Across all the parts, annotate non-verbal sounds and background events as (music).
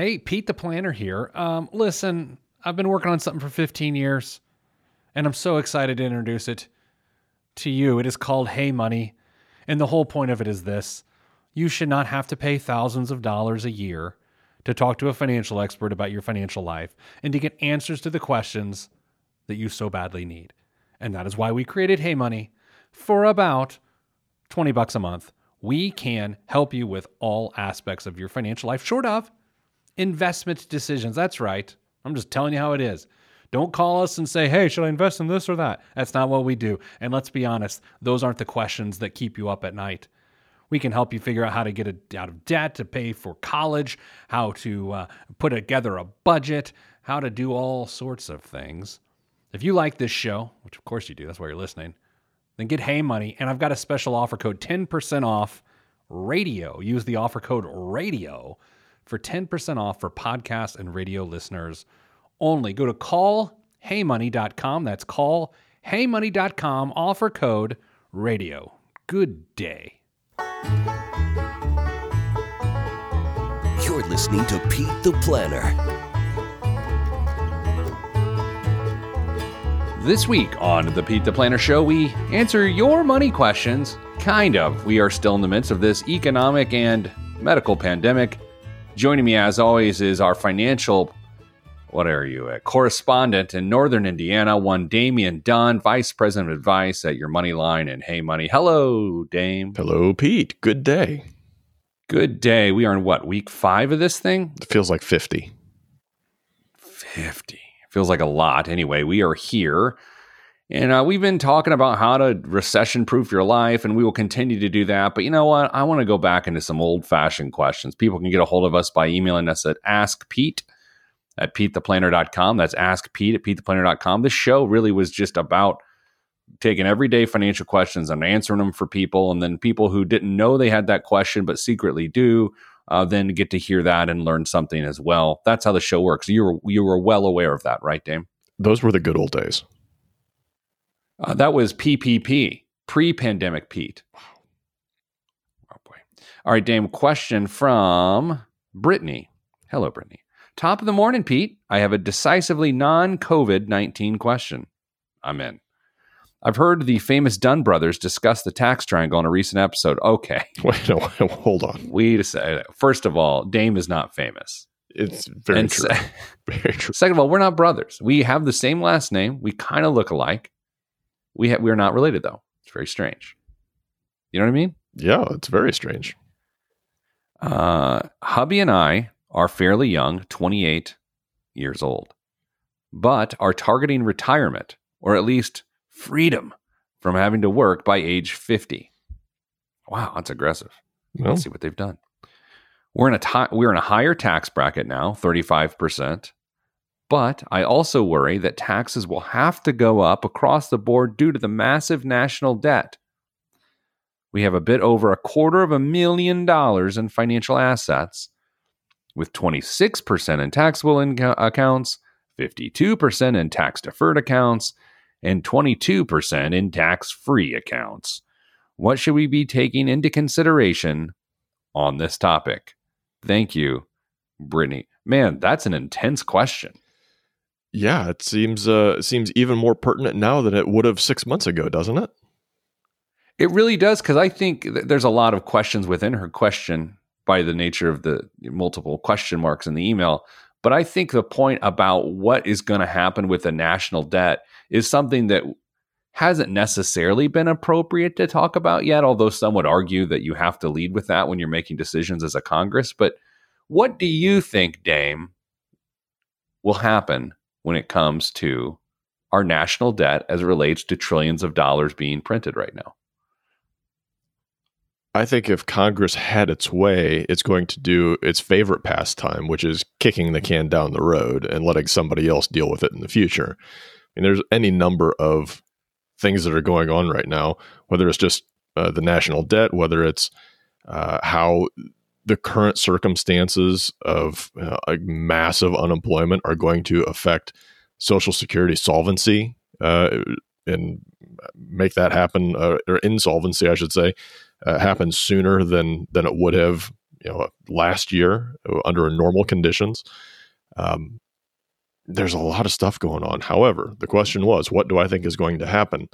Hey, Pete the Planner here. Um, listen, I've been working on something for 15 years, and I'm so excited to introduce it to you. It is called Hey Money, and the whole point of it is this you should not have to pay thousands of dollars a year to talk to a financial expert about your financial life and to get answers to the questions that you so badly need. And that is why we created Hey Money for about 20 bucks a month. We can help you with all aspects of your financial life, short of investment decisions. That's right. I'm just telling you how it is. Don't call us and say, hey, should I invest in this or that? That's not what we do. And let's be honest, those aren't the questions that keep you up at night. We can help you figure out how to get out of debt, to pay for college, how to uh, put together a budget, how to do all sorts of things. If you like this show, which of course you do, that's why you're listening, then get Hey Money. And I've got a special offer code 10% off radio. Use the offer code radio for 10% off for podcast and radio listeners only. Go to callheymoney.com. That's callheymoney.com. Offer code radio. Good day. You're listening to Pete the Planner. This week on the Pete the Planner Show, we answer your money questions. Kind of. We are still in the midst of this economic and medical pandemic. Joining me, as always, is our financial, what are you, a correspondent in Northern Indiana, one Damian Dunn, Vice President of Advice at Your Money Line and Hey Money. Hello, Dame. Hello, Pete. Good day. Good day. We are in what, week five of this thing? It feels like 50. 50. Feels like a lot. Anyway, we are here. And uh, we've been talking about how to recession proof your life, and we will continue to do that. But you know what? I want to go back into some old fashioned questions. People can get a hold of us by emailing us at askpete at petetheplanner.com. That's askpete at petetheplanner.com. This show really was just about taking everyday financial questions and answering them for people. And then people who didn't know they had that question but secretly do, uh, then get to hear that and learn something as well. That's how the show works. You were you were well aware of that, right, Dame? Those were the good old days. Uh, that was PPP, pre-pandemic Pete. Oh boy. All right, Dame. Question from Brittany. Hello, Brittany. Top of the morning, Pete. I have a decisively non-COVID nineteen question. I'm in. I've heard the famous Dunn brothers discuss the tax triangle in a recent episode. Okay. (laughs) Wait, no, (laughs) hold on. Wait a second. First of all, Dame is not famous. It's very And true. se- (laughs) very true. Second of all, we're not brothers. We have the same last name. We kind of look alike. We ha- we're not related though. It's very strange. You know what I mean? Yeah, it's very strange. Uh, hubby and I are fairly young, 28 years old, but are targeting retirement or at least freedom from having to work by age 50. Wow, that's aggressive. Well, Let's see what they've done. We're in a ti- we're in a higher tax bracket now, 35%. But I also worry that taxes will have to go up across the board due to the massive national debt. We have a bit over a quarter of a million dollars in financial assets, with 26% in taxable inco- accounts, 52% in tax deferred accounts, and 22% in tax free accounts. What should we be taking into consideration on this topic? Thank you, Brittany. Man, that's an intense question. Yeah, it seems uh seems even more pertinent now than it would have six months ago, doesn't it? It really does, because I think th- there's a lot of questions within her question by the nature of the multiple question marks in the email. But I think the point about what is going to happen with the national debt is something that hasn't necessarily been appropriate to talk about yet, although some would argue that you have to lead with that when you're making decisions as a Congress. But what do you think, Dame, will happen when it comes to our national debt as it relates to trillions of dollars being printed right now? I think if Congress had its way, it's going to do its favorite pastime, which is kicking the can down the road and letting somebody else deal with it in the future. I mean, there's any number of things that are going on right now, whether it's just uh, the national debt, whether it's uh, how the current circumstances of uh, massive unemployment are going to affect Social Security solvency uh, and make that happen, uh, or insolvency, I should say, uh, happen sooner than than it would have you know last year under normal conditions. Um, there's a lot of stuff going on. However, the question was, what do I think is going to happen?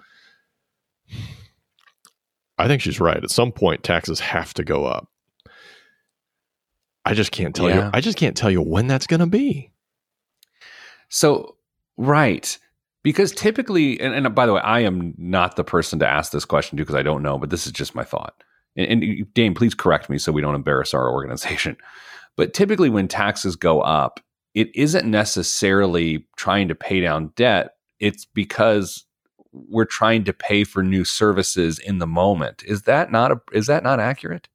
I think she's right. At some point, taxes have to go up. I just can't tell Yeah. you. I just can't tell you when that's going to be. So, right. Because typically, and, and by the way, I am not the person to ask this question to because I don't know, but this is just my thought. And, and Dame, please correct me so we don't embarrass our (laughs) organization. But typically, when taxes go up, it isn't necessarily trying to pay down debt. It's because we're trying to pay for new services in the moment. Is that not a, is that not accurate?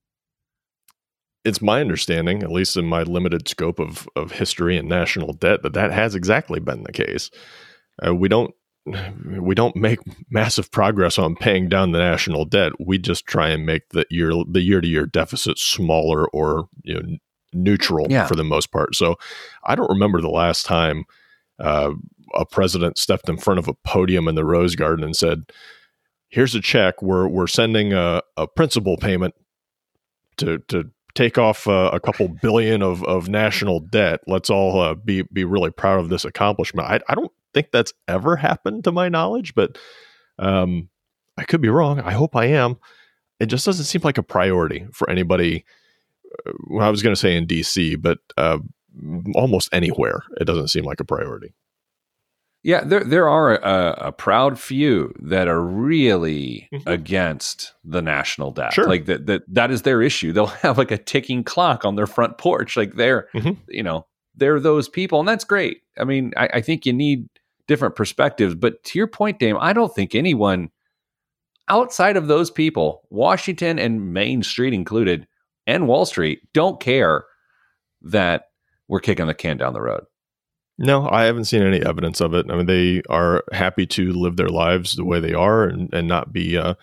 It's my understanding, at least in my limited scope of of history and national debt, that that has exactly been the case. Uh, we don't (sighs) we don't make massive progress on paying down the national debt. We just try and make the year the year to year deficit smaller or you know neutral Yeah. for the most part. So I don't remember the last time uh, a president stepped in front of a podium in the Rose Garden and said, "Here's a check. We're we're sending a, a principal payment to to take off uh, a couple billion of, of national debt. Let's all uh, be be really proud of this accomplishment." I, I don't think that's ever happened to my knowledge, but um, I could be wrong. I hope I am. It just doesn't seem like a priority for anybody. uh, Well, I was going to say in DC, but uh, almost anywhere, it doesn't seem like a priority. Yeah, there there are a, a proud few that are really Mhm. against the national debt. Sure. Like that that that is their issue. They'll (laughs) have like a ticking clock on their front porch. Like they're Mhm. you know they're those people, and that's great. I mean, I, I think you need different perspectives. But to your point, Dame, I don't think anyone outside of those people, Washington and Main Street included, and Wall Street, don't care that we're kicking the can down the road. No, I haven't seen any evidence of it. I mean, they are happy to live their lives the way they are and, and not be uh,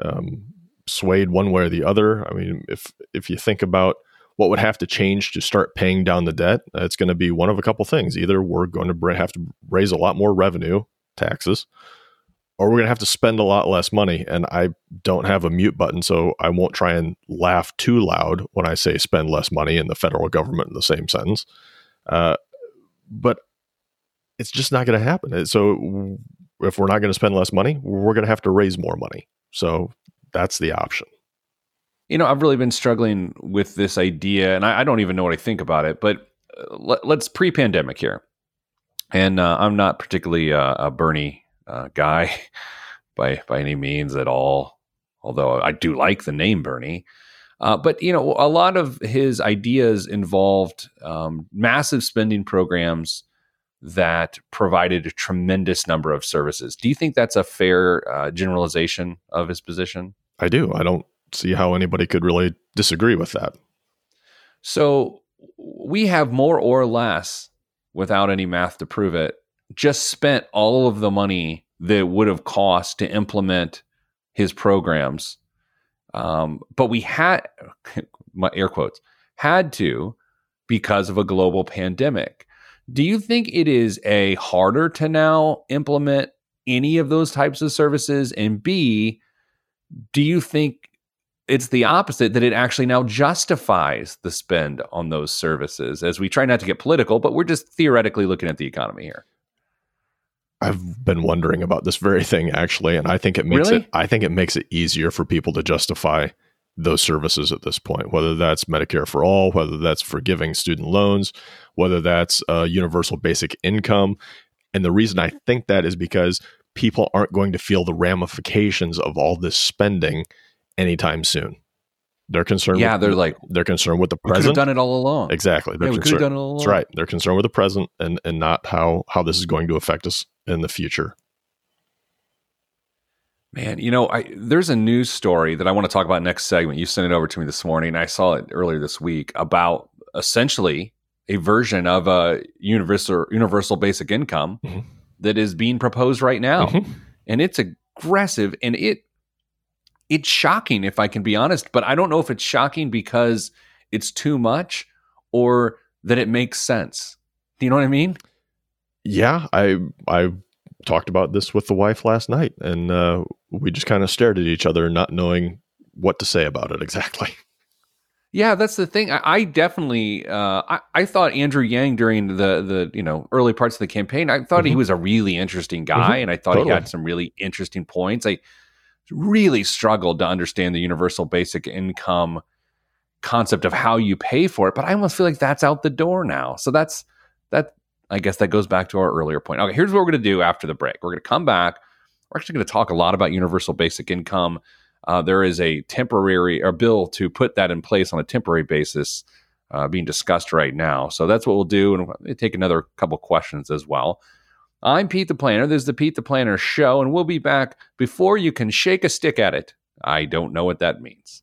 um, swayed one way or the other. I mean, if if you think about what would have to change to start paying down the debt, it's going to be one of a couple things. Either we're going to have to raise a lot more revenue taxes, or we're going to have to spend a lot less money. And I don't have a mute button, so I won't try and laugh too loud when I say spend less money in the federal government in the same sentence. Uh, but it's just not going to happen. So if we're not going to spend less money, we're going to have to raise more money. So that's the option. You know, I've really been struggling with this idea, and I, I don't even know what I think about it. But uh, let, let's pre-pandemic here, and uh, I'm not particularly uh, a Bernie uh, guy (laughs) by by any means at all. Although I do like the name Bernie, uh, but you know, a lot of his ideas involved um, massive spending programs that provided a tremendous number of services. Do you think that's a fair uh, generalization of his position? I do. I don't see how anybody could really disagree with that. So we have more or less, without any math to prove it, just spent all of the money that would have cost to implement his programs. Um, but we had, (laughs) my air quotes, had to because of a global pandemic. Do you think it is a harder to now implement any of those types of services? And B, do you think it's the opposite that it actually now justifies the spend on those services as we try not to get political, but we're just theoretically looking at the economy here. I've been wondering about this very thing actually, and I think it makes Really? it. I think it makes it easier for people to justify those services at this point. Whether that's Medicare for all, whether that's forgiving student loans, whether that's uh, universal basic income, and the reason I think that is because people aren't going to feel the ramifications of all this spending anytime soon. They're concerned. Yeah, with, they're like, they're concerned with the present. done it all along. Exactly. They're Yeah, we could concerned. have done it all along. That's right. They're concerned with the present and and not how how this is going to affect us in the future. Man, you know, I, there's a news story that I want to talk about next segment. You sent it over to me this morning. I saw it earlier this week about essentially a version of a universal universal basic income Mhm. that is being proposed right now. Mhm. and it's aggressive and it it's shocking if i can be honest but i don't know if it's shocking because it's too much or that it makes sense do you know what i mean Yeah, I I talked about this with the wife last night, and uh, we just kind of stared at each other, not knowing what to say about it exactly. (laughs) Yeah, that's the thing. I, I definitely, uh, I, I thought Andrew Yang during the the you know early parts of the campaign, I thought he Mhm. was a really interesting guy, Mhm. and I thought he had some really interesting points. I really struggled to understand the universal basic income concept of how you pay for it, but I almost feel like that's out the door now. So that's that. I guess that goes back to our earlier point. Okay, here's what we're going to do after the break. We're going to come back. We're actually going to talk a lot about universal basic income. Uh, there is a temporary or bill to put that in place on a temporary basis uh, being discussed right now. So that's what we'll do, and we'll take another couple questions as well. I'm Pete the Planner. This is the Pete the Planner Show, and we'll be back before you can shake a stick at it. I don't know what that means.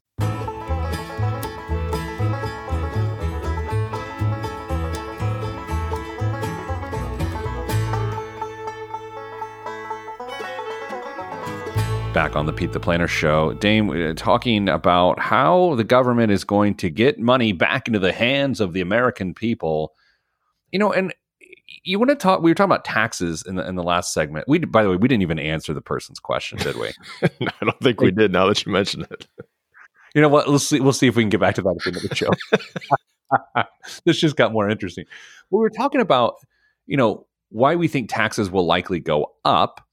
Back on the Pete the Planner show, Dame uh, talking about how the government is going to get money back into the hands of the American people. You know, and you want to talk? We were talking about taxes in the in the last segment. We, by the way, we didn't even answer the person's question, did we? (laughs) I don't think we did. Now that you mention it, You know what? Let's see. We'll see if we can get back to that at the end of the show. (laughs) this just got more interesting. We were talking about, you know, why we think taxes will likely go up.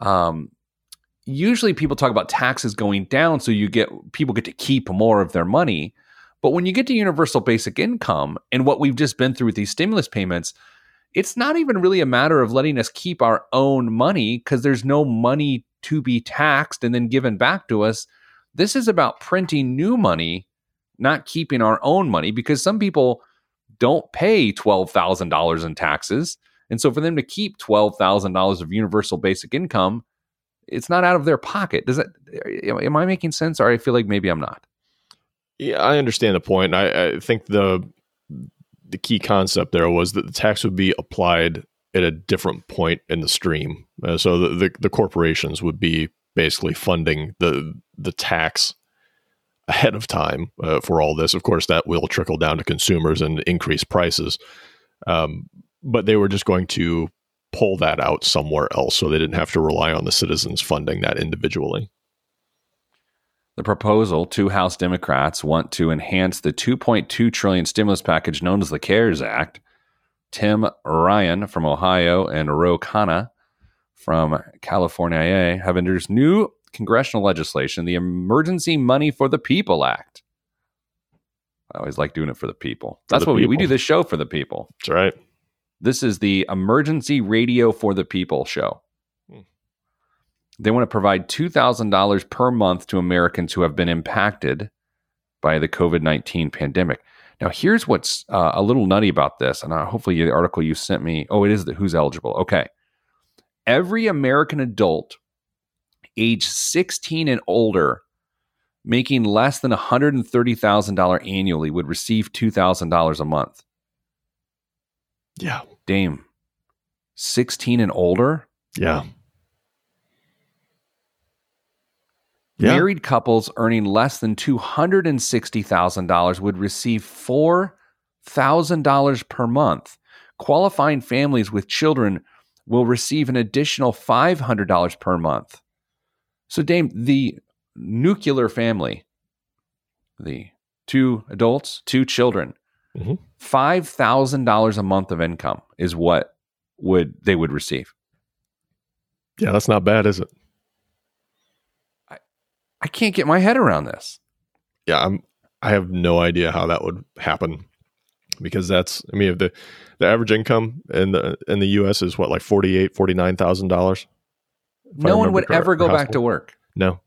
Um, usually, people talk about taxes going down, so you get people get to keep more of their money. But when you get to universal basic income and what we've just been through with these stimulus payments, it's not even really a matter of letting us keep our own money because there's no money to be taxed and then given back to us. This is about printing new money, not keeping our own money, because some people don't pay $12,000 in taxes. And so for them to keep $12,000 of universal basic income, it's not out of their pocket. Does that, am I making sense? Or I feel like maybe I'm not. yeah, I understand the point. I, I think the the key concept there was that the tax would be applied at a different point in the stream. Uh, so the, the the corporations would be basically funding the the tax ahead of time uh, for all this. Of course, that will trickle down to consumers and increase prices. Um, but they were just going to pull that out somewhere else, so they didn't have to rely on the citizens funding that individually. The proposal, two House Democrats want to enhance the 2.2 trillion stimulus package known as the CARES Act. Tim Ryan from Ohio and Ro Khanna from California have introduced new congressional legislation, the Emergency Money for the People Act. I always like doing it for the people. For That's the what we, we do this show for the people. That's right. This is the Emergency Radio for the People show. Hmm. They want to provide $2,000 per month to Americans who have been impacted by the COVID 19 pandemic. Now, here's what's uh, a little nutty about this, and uh, hopefully the article you sent me. Oh, it is the who's eligible. Okay. Every American adult age 16 and older making less than $130,000 annually would receive $2,000 a month. Yeah. Dame, 16 and older? Yeah. Yeah. Married couples earning less than $260,000 would receive $4,000 per month. Qualifying families with children will receive an additional $500 per month. So, Dame, the nuclear family, the two adults, two children, Mhm. $5,000 a month of income is what would they would receive. Yeah, that's not bad, is it? I I can't get my head around this. Yeah, I'm I have no idea how that would happen because that's I mean if the the average income in the in the US is what like 48 $49,000. no one would ever go back to work. No.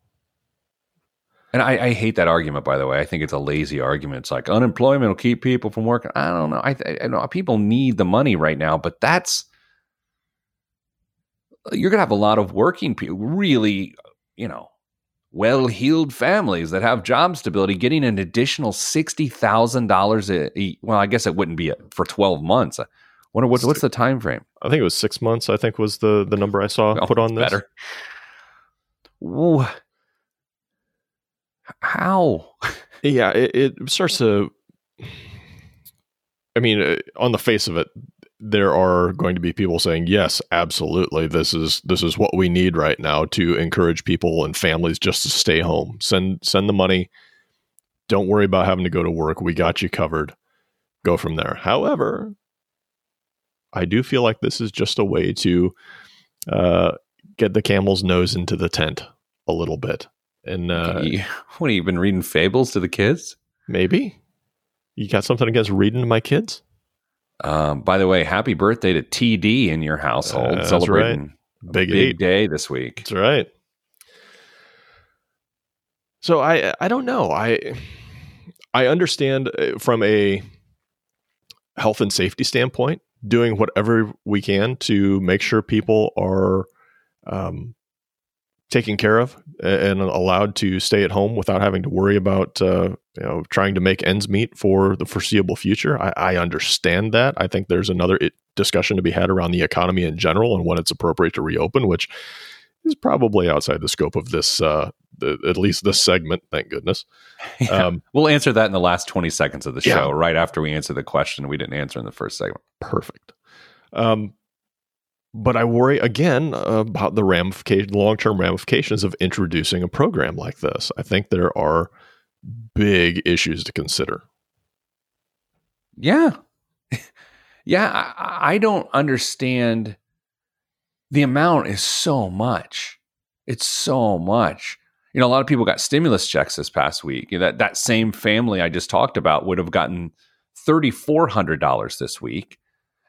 And I, I hate that argument, by the way. I think it's a lazy argument. It's like unemployment will keep people from working. I don't know. I, I know people need the money right now, but that's you're going to have a lot of working people, really, you know, well-heeled families that have job stability, getting an additional sixty thousand dollars. Well, I guess it wouldn't be for twelve months. I wonder what's what's the time frame? I think it was 6 months I think was the the number I saw Oh, put on this. better. Ooh. How? Yeah, it, it starts to I mean, uh, on the face of it, there are going to be people saying, "Yes, absolutely. This is this is what we need right now to encourage people and families just to stay home. Send send the money Don't worry about having to go to work. We got you covered. Go from there. However, I do feel like this is just a way to uh, get the camel's nose into the tent a little bit. And uh, You- (laughs) what have you been reading fables to the kids? maybe you got something against reading to my kids? Um, by the way, happy birthday to TD in your household, Uh, celebrating a Big big day this week. That's right. So I I don't know. I I understand uh, from a health and safety standpoint, doing whatever we can to make sure people are um, taken care of and allowed to stay at home without having to worry about uh, you know trying to make ends meet for the foreseeable future. I, I understand that. I think there's another discussion to be had around the economy in general and when it's appropriate to reopen, which is probably outside the scope of this, uh, the, at least this segment. Thank goodness. (laughs) Yeah. Um, We'll answer that in the last 20 seconds of the Yeah. show, right after we answer the question we didn't answer in the first segment. perfect. Um, but I worry again about the ramification, long-term ramifications of introducing a program like this. I think there are big issues to consider. Yeah. (laughs) yeah. I, I don't understand. The amount is so much. It's so much. You know, a lot of people got stimulus checks this past week. You know, that, that same family I just talked about would have gotten $3,400 this week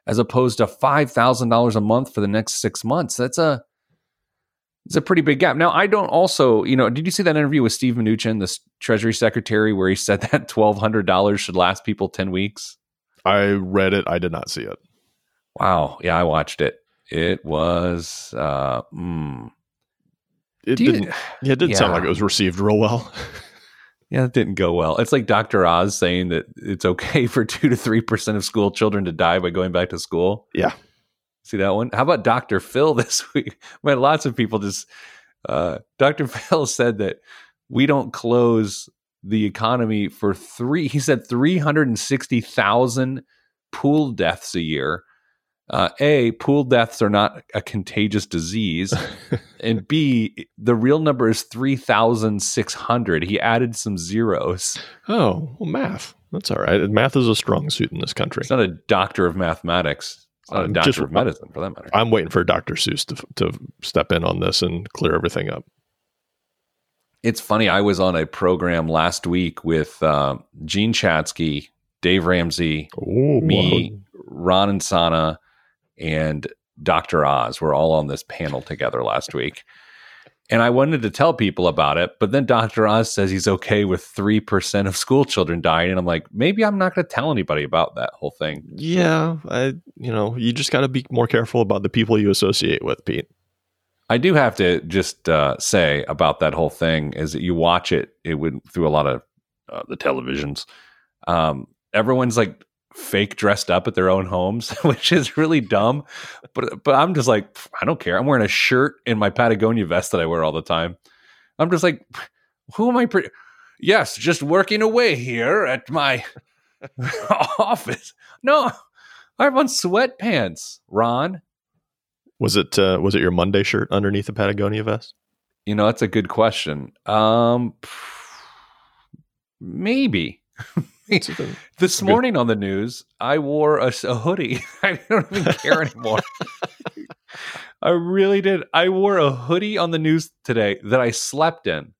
as opposed to $5,000 a month for the next six months. That's a, it's a pretty big gap. Now, I don't also, you know, did you see that interview with Steve Mnuchin, the Treasury Secretary, where he said (laughs) that $1,200 should last people 10 weeks? I read it. I did not see it. Wow. Yeah, I watched it. It was, uh, mm. It you- didn't. Yeah, it didn't sound like it was received real well. (laughs) yeah, it didn't go well. It's like Dr. Oz saying that it's okay (laughs) for two to 3% of school children to die by going back to school. Yeah. See that one? How about Dr. Phil (laughs) this week? Man, lots of people just, uh, Dr. (laughs) Phil said that we don't close the economy for three, he said 360,000 pool deaths a year. Uh, a, pool deaths are not a contagious disease. (laughs) and B, the real number is 3,600. He added some zeros. oh, well, math. That's all right. Math is a strong suit in this country. It's not a doctor of mathematics. It's not a I'm doctor just- of medicine, for that matter. I'm waiting for Dr. Seuss to, to step in on this and clear everything up. It's funny. I was on a program last week with uh, Jean Chatzky, Dave Ramsey, Ooh, me, Ron and Sana, and Dr. Oz. We're all on this panel together last week. And I wanted to tell people about it, but then Dr. Oz says he's okay with 3% of school children dying. And I'm like, maybe I'm not going to tell anybody about that whole thing. Yeah, I you know, you just got to be more careful about the people you associate with, Pete. I do have to just uh, say about that whole thing is that you watch it, it went through a lot of uh, the televisions. Um, everyone's like fake dressed up at their own homes, (laughs) which is really dumb. But but I'm just like, I don't care. I'm wearing a shirt in my Patagonia vest that I wear all the time. I'm just like, who am I? Pre- yes, just working away here at my (laughs) office. No, I have on sweatpants, Ron. Was it uh, was it your Monday shirt underneath the Patagonia vest? You know, that's a good question. Um, (sighs) maybe. (laughs) This Good. morning on the news, I wore a, a hoodie. (laughs) I don't even care anymore. (laughs) I really did. I wore a hoodie on the news today that I slept in.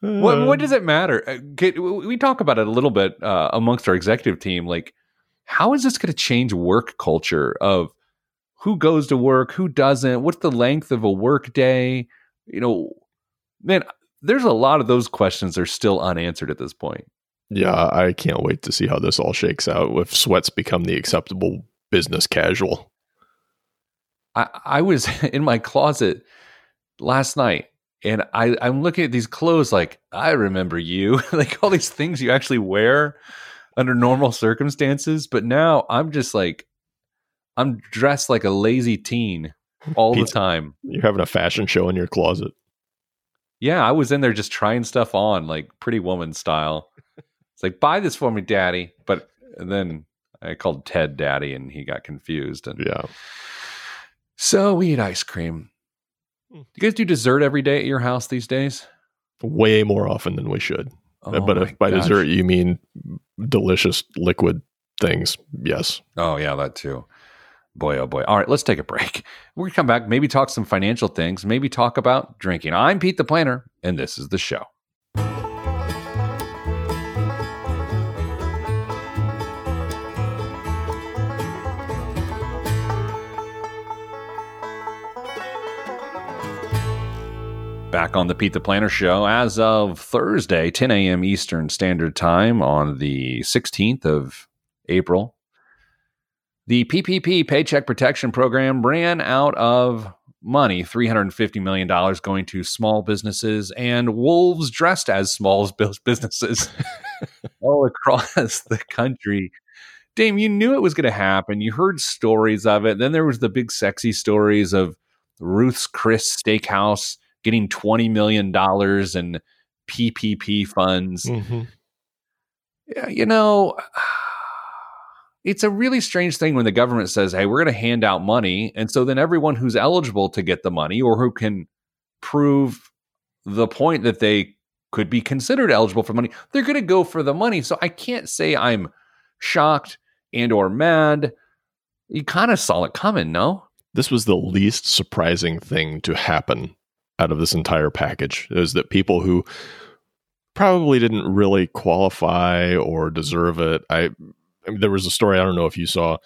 What, (laughs) what does it matter? Uh, We talk about it a little bit uh, amongst our executive team. Like, how is this going to change work culture of who goes to work, who doesn't? What's the length of a work day? You know, man, there's a lot of those questions are still unanswered at this point. Yeah, I can't wait to see how this all shakes out if sweats become the acceptable business casual. I, I was (laughs) in my closet last night and I, I'm looking at these clothes like, I remember you, (laughs) like all these things you actually wear under normal circumstances. But now I'm just like, I'm dressed like a lazy teen all Pete- the time. You're having a fashion show in your closet. Yeah, I was in there just trying stuff on, like pretty woman style. It's like, buy this for me, daddy. But and then I called Ted daddy and he got confused. And Yeah. so we eat ice cream. Do you guys do dessert every day at your house these days? Way more often than we should. Uh, oh but if by gosh. dessert you mean delicious liquid things, yes. Oh yeah, that too. Boy, oh boy. All right, let's take a break. (laughs) We're gonna come back, maybe talk some financial things, maybe talk about drinking. I'm Pete the Planner, and this is the show. Back on the Pete the Planner show as of Thursday, 10 a.m. Eastern Standard Time on the 16th of April. The PPP Paycheck Protection Program ran out of money $350 million going to small businesses and wolves dressed as small (laughs) businesses (laughs) all across the country. Dame, you knew it was going to happen. You heard stories of it. Then there was the big sexy stories of Ruth's Chris Steakhouse getting $20 million in PPP funds. Mm-hmm. Yeah, you know, it's a really strange thing when the government says, hey, we're going to hand out money. And so then everyone who's eligible to get the money or who can prove the point that they could be considered eligible for money, they're going to go for the money. So I can't say I'm shocked and or mad. You kind of saw it coming, no? This was the least surprising thing to happen out of this entire package is that people who probably didn't really qualify or deserve it. I, I mean, there was a story I don't know if you saw,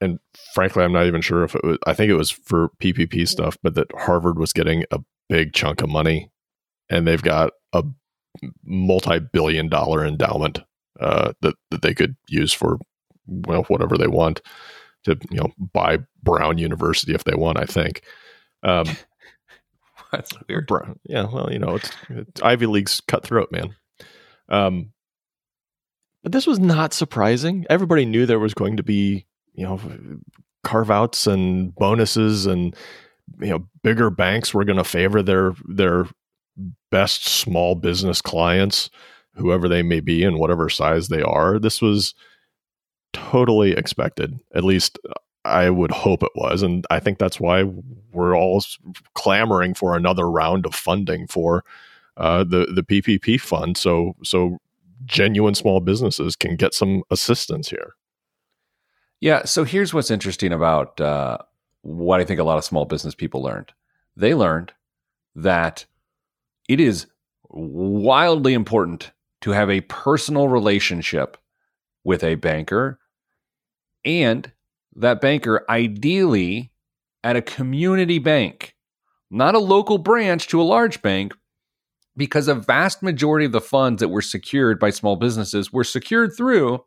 and frankly, I'm not even sure if it was. I think it was for PPP stuff, but that Harvard was getting a big chunk of money, and they've got a multi-billion-dollar endowment uh, that that they could use for well whatever they want to you know buy Brown University if they want. I think. Um, (laughs) That's weird. Yeah, well, you know, it's, it's Ivy League's cutthroat, man. Um, but this was not surprising. Everybody knew there was going to be, you know, carve outs and bonuses, and you know, bigger banks were going to favor their their best small business clients, whoever they may be and whatever size they are. This was totally expected. At least I would hope it was, and I think that's why we're all clamoring for another round of funding for uh, the the PPP fund, so so genuine small businesses can get some assistance here. Yeah. So here's what's interesting about uh, what I think a lot of small business people learned. They learned that it is wildly important to have a personal relationship with a banker and that banker ideally at a community bank, not a local branch to a large bank, because a vast majority of the funds that were secured by small businesses were secured through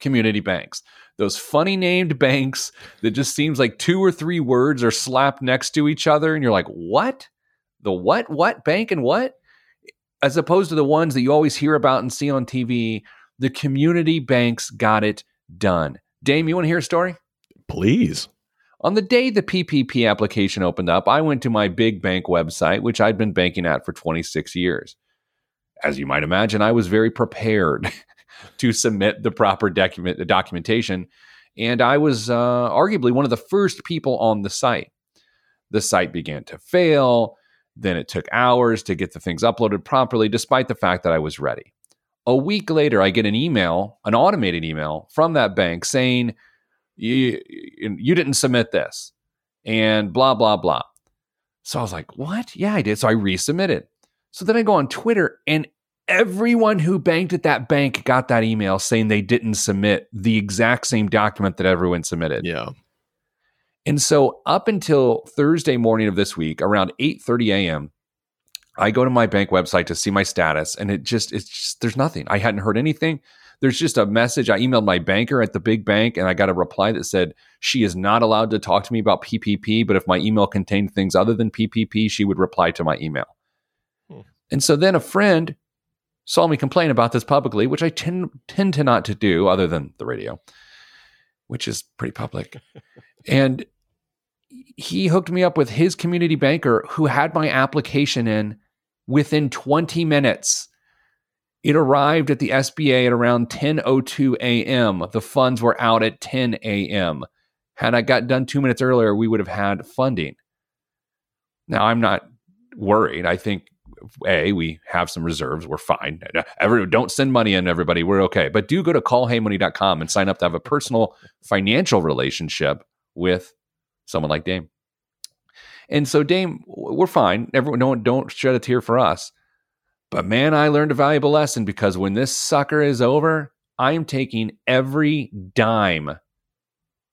community banks. Those funny named banks that just seems like two or three words are slapped next to each other, and you're like, what? The what? What bank and what? As opposed to the ones that you always hear about and see on TV, the community banks got it done. Dame, you want to hear a story? Please. On the day the PPP application opened up, I went to my big bank website, which I'd been banking at for 26 years. As you might imagine, I was very prepared (laughs) to submit the proper document, the documentation, and I was uh, arguably one of the first people on the site. The site began to fail. Then it took hours to get the things uploaded properly, despite the fact that I was ready. A week later, I get an email, an automated email from that bank saying, you, you didn't submit this and blah, blah, blah. So I was like, what? Yeah, I did. So I resubmitted. So then I go on Twitter and everyone who banked at that bank got that email saying they didn't submit the exact same document that everyone submitted. Yeah. And so up until Thursday morning of this week, around 8:30 a.m., I go to my bank website to see my status, and it just it's just there's nothing. I hadn't heard anything. There's just a message. I emailed my banker at the big bank, and I got a reply that said she is not allowed to talk to me about PPP, but if my email contained things other than PPP, she would reply to my email. Hmm. And so then a friend saw me complain about this publicly, which I tend tend to not to do, other than the radio, which is pretty public. (laughs) and he hooked me up with his community banker who had my application in within 20 minutes. It arrived at the SBA at around 10:02 a.m. The funds were out at 10 a.m. Had I got done 2 minutes earlier, we would have had funding. Now, I'm not worried. I think a we have some reserves. We're fine. Don't send money in, everybody. We're okay. But do go to callheymoney.com and sign up to have a personal financial relationship with someone like Dame. And so, Dame, we're fine. Everyone, don't don't shed a tear for us. But man, I learned a valuable lesson because when this sucker is over, I am taking every dime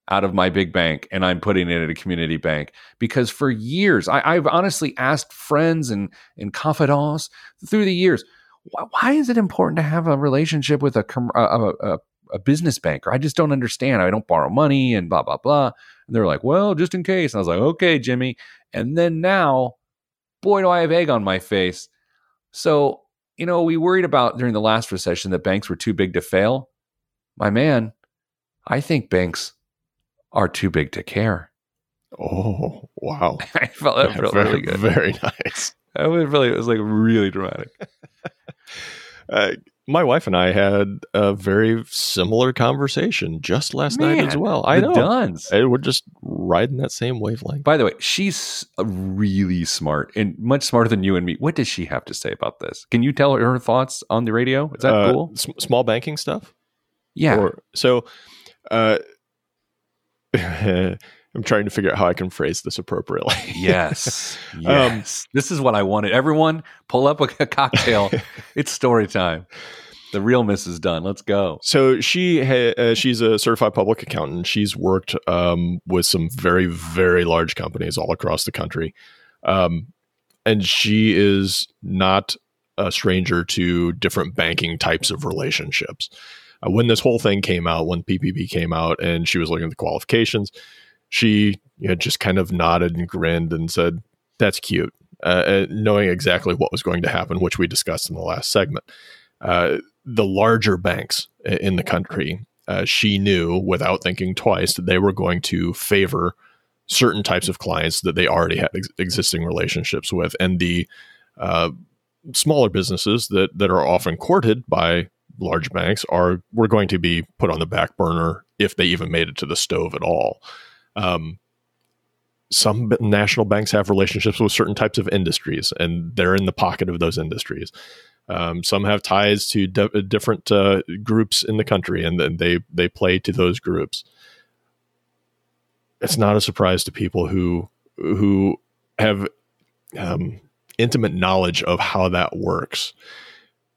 out of my big bank and I'm putting it at a community bank because for years I, have honestly asked friends and and confidants through the years why, why, is it important to have a relationship with a, a, a, a business banker? I just don't understand. I don't borrow money and blah blah blah. And they're like, well, just in case. And I was like, okay, Jimmy. And then now, boy, do I have egg on my face. So you know, we worried about during the last recession that banks were too big to fail. My man, I think banks are too big to care. (laughs) Oh, wow. (laughs) I felt that (laughs) felt very, really good. Very nice. It was really, it was like really dramatic. Uh, my wife and I had a very similar conversation just last Man, night as well. I know. Dunns. We're just riding that same wavelength. By the way, she's really smart and much smarter than you and me. What does she have to say about this? Can you tell her her thoughts on the radio? Is that uh, cool? S- small banking stuff? Yeah. Or, so, uh, (laughs) I'm trying to figure out how I can phrase this appropriately. yes. (laughs) Yes. Um, this is what I wanted. Everyone, pull up a, a (laughs) cocktail. (laughs) it's story time. The real Mrs. Dunn. Let's go. So she ha- uh, she's a certified public accountant. She's worked um, with some very very large companies all across the country, um, and she is not a stranger to different banking types of relationships. Uh, when this whole thing came out, when PPP came out, and she was looking at the qualifications, she you know, just kind of nodded and grinned and said, "That's cute," uh, uh, knowing exactly what was going to happen, which we discussed in the last segment. Uh, the larger banks in the country, uh, she knew without thinking twice that they were going to favor certain types of clients that they already had ex- existing relationships with, and the uh, smaller businesses that that are often courted by large banks are were going to be put on the back burner if they even made it to the stove at all. Um, some national banks have relationships with certain types of industries, and they're in the pocket of those industries. Um, some have ties to di- different uh, groups in the country, and then they they play to those groups. It's not a surprise to people who who have um, intimate knowledge of how that works,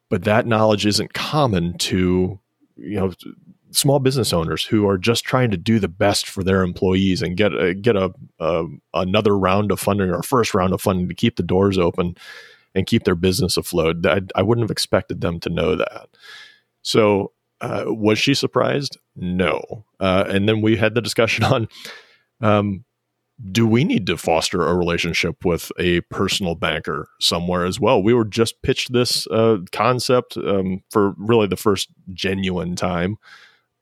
but that knowledge isn't common to you know small business owners who are just trying to do the best for their employees and get a, get a, a another round of funding or first round of funding to keep the doors open and keep their business afloat. I, I wouldn't have expected them to know that. So, uh, was she surprised? No. Uh, and then we had the discussion (laughs) on um, do we need to foster a relationship with a personal banker somewhere as well? We were just pitched this uh, concept um, for really the first genuine time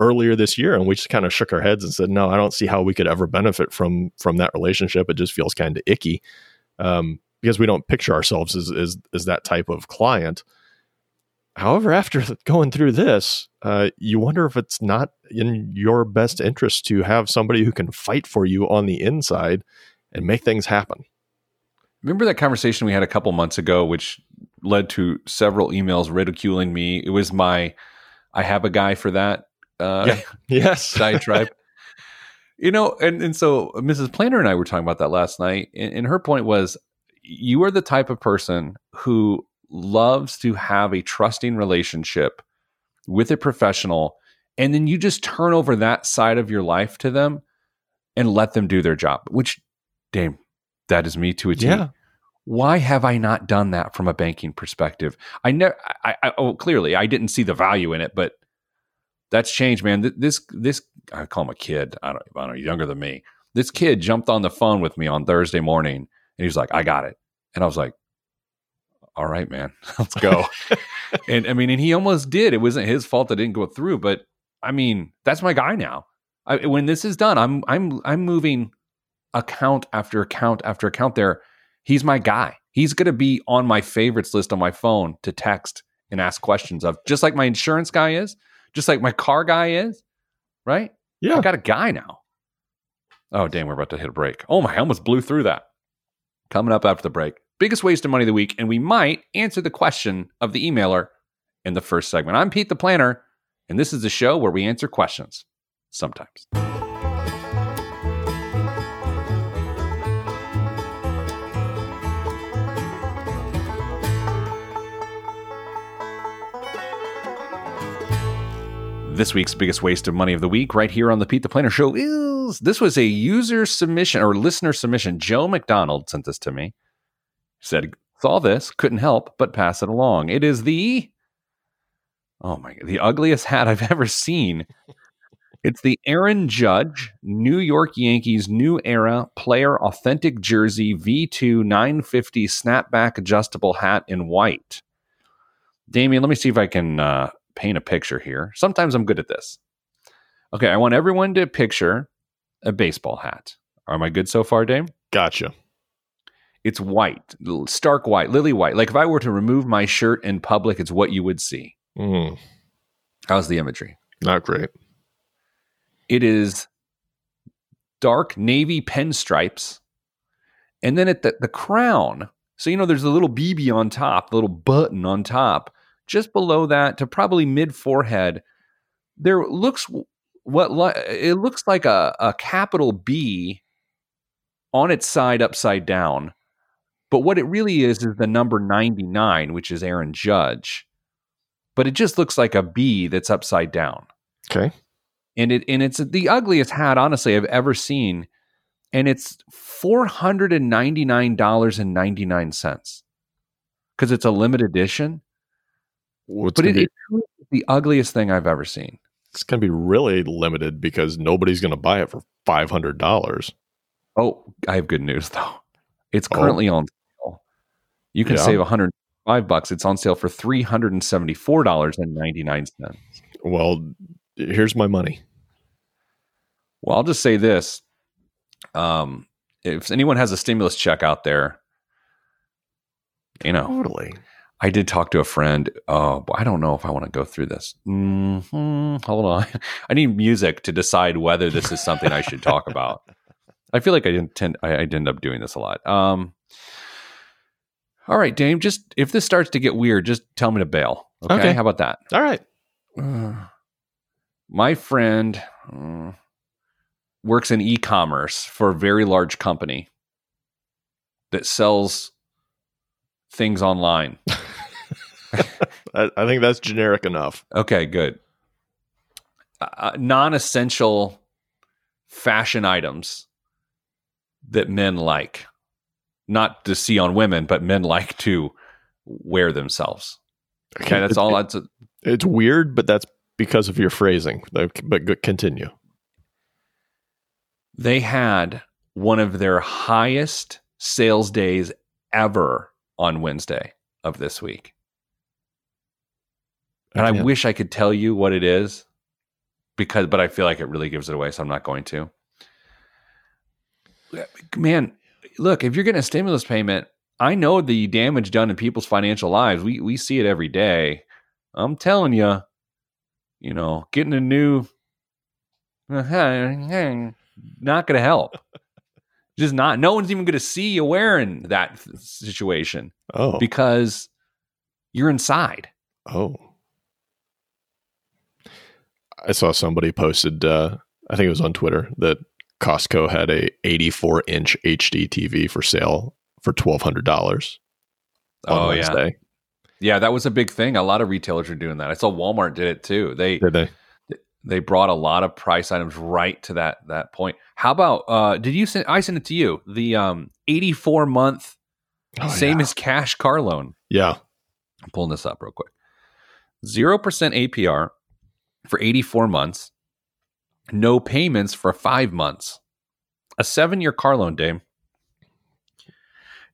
earlier this year, and we just kind of shook our heads and said, "No, I don't see how we could ever benefit from from that relationship. It just feels kind of icky." Um, because we don't picture ourselves as, as, as that type of client. However, after going through this, uh, you wonder if it's not in your best interest to have somebody who can fight for you on the inside and make things happen. Remember that conversation we had a couple months ago, which led to several emails ridiculing me. It was my, I have a guy for that. Uh, yeah. (laughs) Yes. (laughs) diatribe. you know, and, and so Mrs. Planner and I were talking about that last night. And, and her point was, you are the type of person who loves to have a trusting relationship with a professional and then you just turn over that side of your life to them and let them do their job which damn that is me to a T. Yeah. Why have I not done that from a banking perspective? I never. I, I oh clearly I didn't see the value in it, but that's changed, man. This this I call him a kid. I don't, I don't know, younger than me. This kid jumped on the phone with me on Thursday morning and he was like, I got it. And I was like, all right, man, (laughs) let's go. (laughs) and I mean, and he almost did. It wasn't his fault that didn't go through, but I mean, that's my guy now. I, when this is done, I'm I'm I'm moving account after account after account there. He's my guy. He's going to be on my favorites list on my phone to text and ask questions of, just like my insurance guy is, just like my car guy is, right? Yeah. I got a guy now. Oh, damn, we're about to hit a break. Oh my, I almost blew through that. coming up after the break. Biggest waste of money of the week, and we might answer the question of the emailer in the first segment. I'm Pete the Planner, and this is the show where we answer questions sometimes. This week's biggest waste of money of the week, right here on the Pete the Planner Show, is this was a user submission or listener submission. Joe McDonald sent this to me. Said, saw this, couldn't help but pass it along. It is the oh my god, the ugliest hat I've (laughs) ever seen. It's the Aaron Judge New York Yankees New Era Player Authentic Jersey V2 950 snapback adjustable hat in white. Damian, let me see if I can uh, paint a picture here. Sometimes I'm good at this. Okay, I want everyone to picture a baseball hat. Am I good so far, Dame? Gotcha. It's white, stark white, lily white. Like if I were to remove my shirt in public, it's what you would see. Mm, How's the imagery? not great. It is dark navy pinstripes. And then at the, the crown, so you know there's a little BB on top, the little button on top. Just below that to probably mid forehead, there looks what li- it looks like a, a capital B on its side upside down. But what it really is is the number 99, which is Aaron Judge. But it just looks like a B that's upside down Okay. and it and it's the ugliest hat honestly I've ever seen, and it's four hundred and ninety nine dollars and ninety nine cents because it's a limited edition. It's But it, be, it's the ugliest thing I've ever seen. it's gonna be really limited because nobody's gonna buy it for five hundred dollars. Oh, I have good news (laughs) though. It's Oh. currently on sale. You can Yeah. save one hundred five bucks. It's on sale for three hundred and seventy four dollars and ninety nine cents. Well, here's my money. Well, I'll just say this. Um, if anyone has a stimulus check out there, you know, Totally. I did talk to a friend. Oh, I don't know if I want to go through this. hmm hold on. (laughs) I need music to decide whether this is something I should talk about. I feel like I didn't tend, I, I'd end up doing this a lot. Um, all right, Dame, just if this starts to get weird, just tell me to bail. Okay. Okay. How about that? All right. my friend uh, works in e-commerce for a very large company that sells things online. (laughs) I, I think that's generic enough. Okay, good. Uh, non-essential fashion items that men like, not to see on women, but men like to wear themselves. Okay, that's all. That's It's weird, but that's because of your phrasing. But continue. they had one of their highest sales days ever on Wednesday of this week. And I Yeah. wish I could tell you what it is because but I feel like it really gives it away so I'm not going to. Man, look, if you're getting a stimulus payment, I know the damage done in people's financial lives. We we see it every day. I'm telling you, you know, getting a new (laughs) not going to help. Just not. No one's even going to see you wearing that situation Oh. because you're inside. Oh. I saw somebody posted, uh, I think it was on Twitter, that Costco had a 84 inch HD TV for sale for $1,200 on Oh, yeah. Wednesday. Yeah, that was a big thing. A lot of retailers are doing that. I saw Walmart did it too. They Did they? They brought a lot of price items right to that that point. How about uh did you send I sent it to you? The um 84 month Oh, same yeah. as cash car loan. Yeah. I'm pulling this up real quick. 0% APR for 84 months. No payments for 5 months. A 7-year car loan, Dame.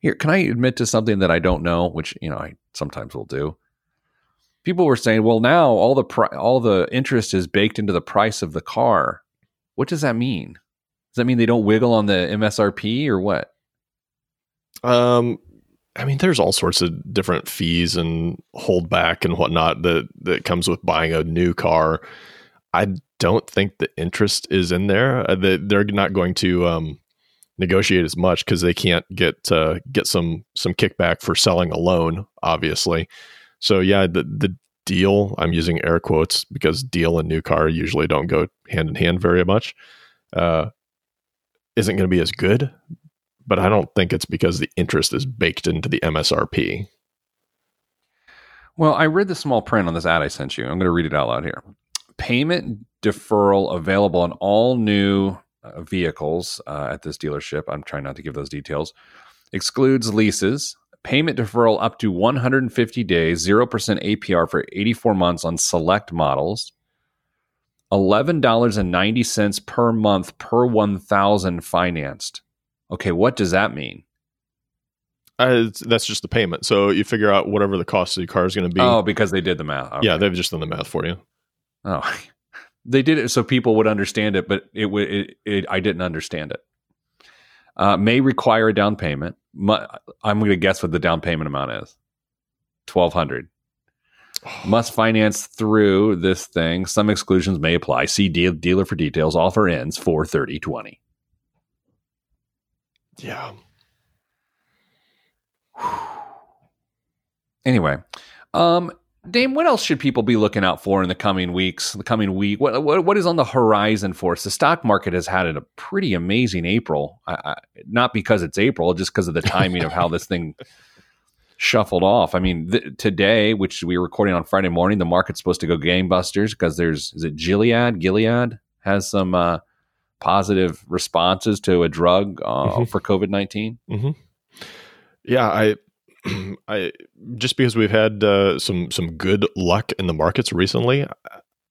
Here, can I admit to something that I don't know, which, you know, I sometimes will do. People were saying, "Well, now all the pri- all the interest is baked into the price of the car." What does that mean? Does that mean they don't wiggle on the MSRP or what? Um, I mean, there's all sorts of different fees and holdback and whatnot that that comes with buying a new car. I don't think the interest is in there. Uh, they're not going to um, negotiate as much because they can't get uh, get some some kickback for selling a loan, obviously. So yeah, the the deal I'm using air quotes because deal and new car usually don't go hand in hand very much. Uh, isn't going to be as good, but I don't think it's because the interest is baked into the MSRP. Well, I read the small print on this ad I sent you. I'm going to read it out loud here. Payment deferral available on all new uh, vehicles uh, at this dealership. I'm trying not to give those details. Excludes leases. Payment deferral up to 150 days, 0% APR for 84 months on select models. $11.90 per month per 1000 financed. Okay, what does that mean? Uh, that's just the payment. So you figure out whatever the cost of your car is going to be. Oh, because they did the math. Okay. Yeah, they've just done the math for you. Oh, (laughs) they did it so people would understand it, but it would. It, it, I didn't understand it. Uh, may require a down payment. I'm going to guess what the down payment amount is. Twelve hundred. Must finance through this thing. Some exclusions may apply. See deal, dealer for details. Offer ends four thirty twenty. Yeah. Anyway, um, Dame, what else should people be looking out for in the coming weeks? The coming week, what what, what is on the horizon for us? The stock market has had a pretty amazing April. I, I, not because it's April, just because of the timing of how this thing (laughs) shuffled off. I mean, th- today, which we were recording on Friday morning, the market's supposed to go gangbusters because there's is it Gilead? Gilead has some uh, positive responses to a drug uh, mm-hmm. for COVID 19 mm-hmm. Yeah, I (clears throat) I just because we've had uh, some some good luck in the markets recently,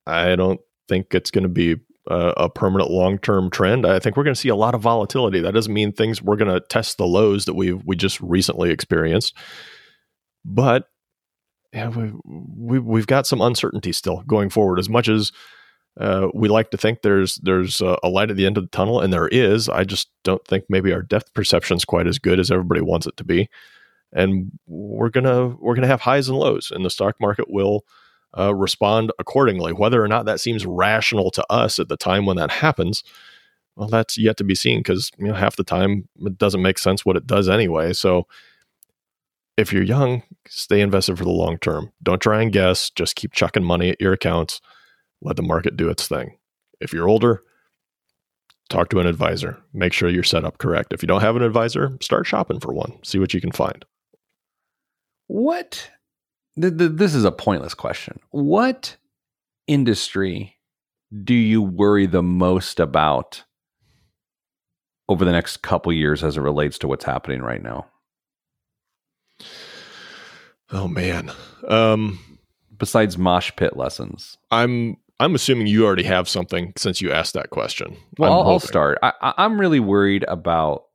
I don't think it's going to be a, a permanent long term trend. I think we're going to see a lot of volatility. That doesn't mean things we're going to test the lows that we we just recently experienced, but yeah, we, we we've got some uncertainty still going forward. As much as uh, we like to think there's there's a, light at the end of the tunnel, and there is. I just don't think maybe our depth perception is quite as good as everybody wants it to be and we're gonna we're gonna have highs and lows, and the stock market will uh, respond accordingly. Whether or not that seems rational to us at the time when that happens, well, that's yet to be seen because you know half the time it doesn't make sense what it does anyway. So if you're young, stay invested for the long term. Don't try and guess. Just keep chucking money at your accounts. Let the market do its thing. If you're older, talk to an advisor. Make sure you're set up correct. If you don't have an advisor, start shopping for one. See what you can find. What? Th- th- this is a pointless question. What industry do you worry the most about over the next couple years as it relates to what's happening right now? Oh man. Um besides mosh pit lessons. I'm I'm assuming you already have something since you asked that question. Well, I'll, I'll, start. I, am really worried about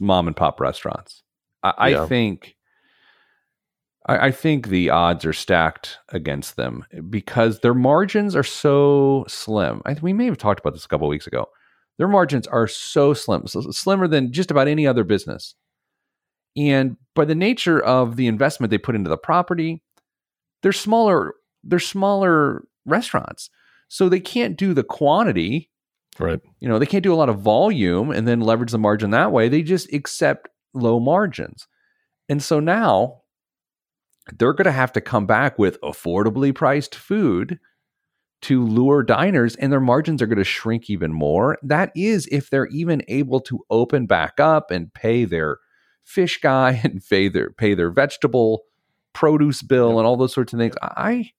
mom and pop restaurants. I, yeah. I think I, I think the odds are stacked against them because their margins are so slim. I, we may have talked about this a couple weeks ago. Their margins are so slim, so slimmer than just about any other business. And by the nature of the investment they put into the property, they're smaller. They're smaller restaurants, so they can't do the quantity. Right. You know, they can't do a lot of volume and then leverage the margin that way. They just accept low margins. And so now they're going to have to come back with affordably priced food to lure diners and their margins are going to shrink even more. That is if they're even able to open back up and pay their fish guy (laughs) and pay their pay their vegetable produce bill and all those sorts of things. I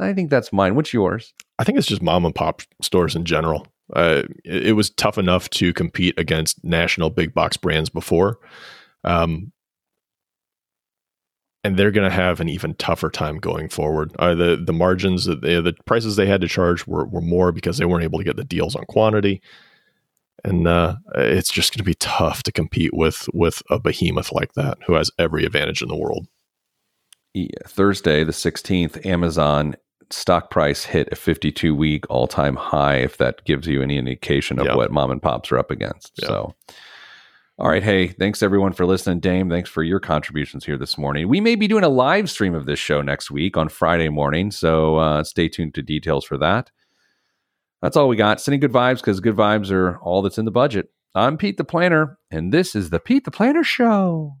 I think that's mine. What's yours? I think it's just mom and pop stores in general. Uh, it, it, was tough enough to compete against national big box brands before. Um, and they're going to have an even tougher time going forward. Uh, the the margins, the the prices they had to charge were were more because they weren't able to get the deals on quantity, and uh, it's just going to be tough to compete with with a behemoth like that who has every advantage in the world. Yeah, Thursday the sixteenth, Amazon stock price hit a 52 week all time high. If that gives you any indication of what mom and pops are up against, so. All right. Hey, thanks everyone for listening. Dame, thanks for your contributions here this morning. We may be doing a live stream of this show next week on Friday morning. So uh, stay tuned to details for that. That's all we got. Sending good vibes because good vibes are all that's in the budget. I'm Pete the Planner, and this is the Pete the Planner Show.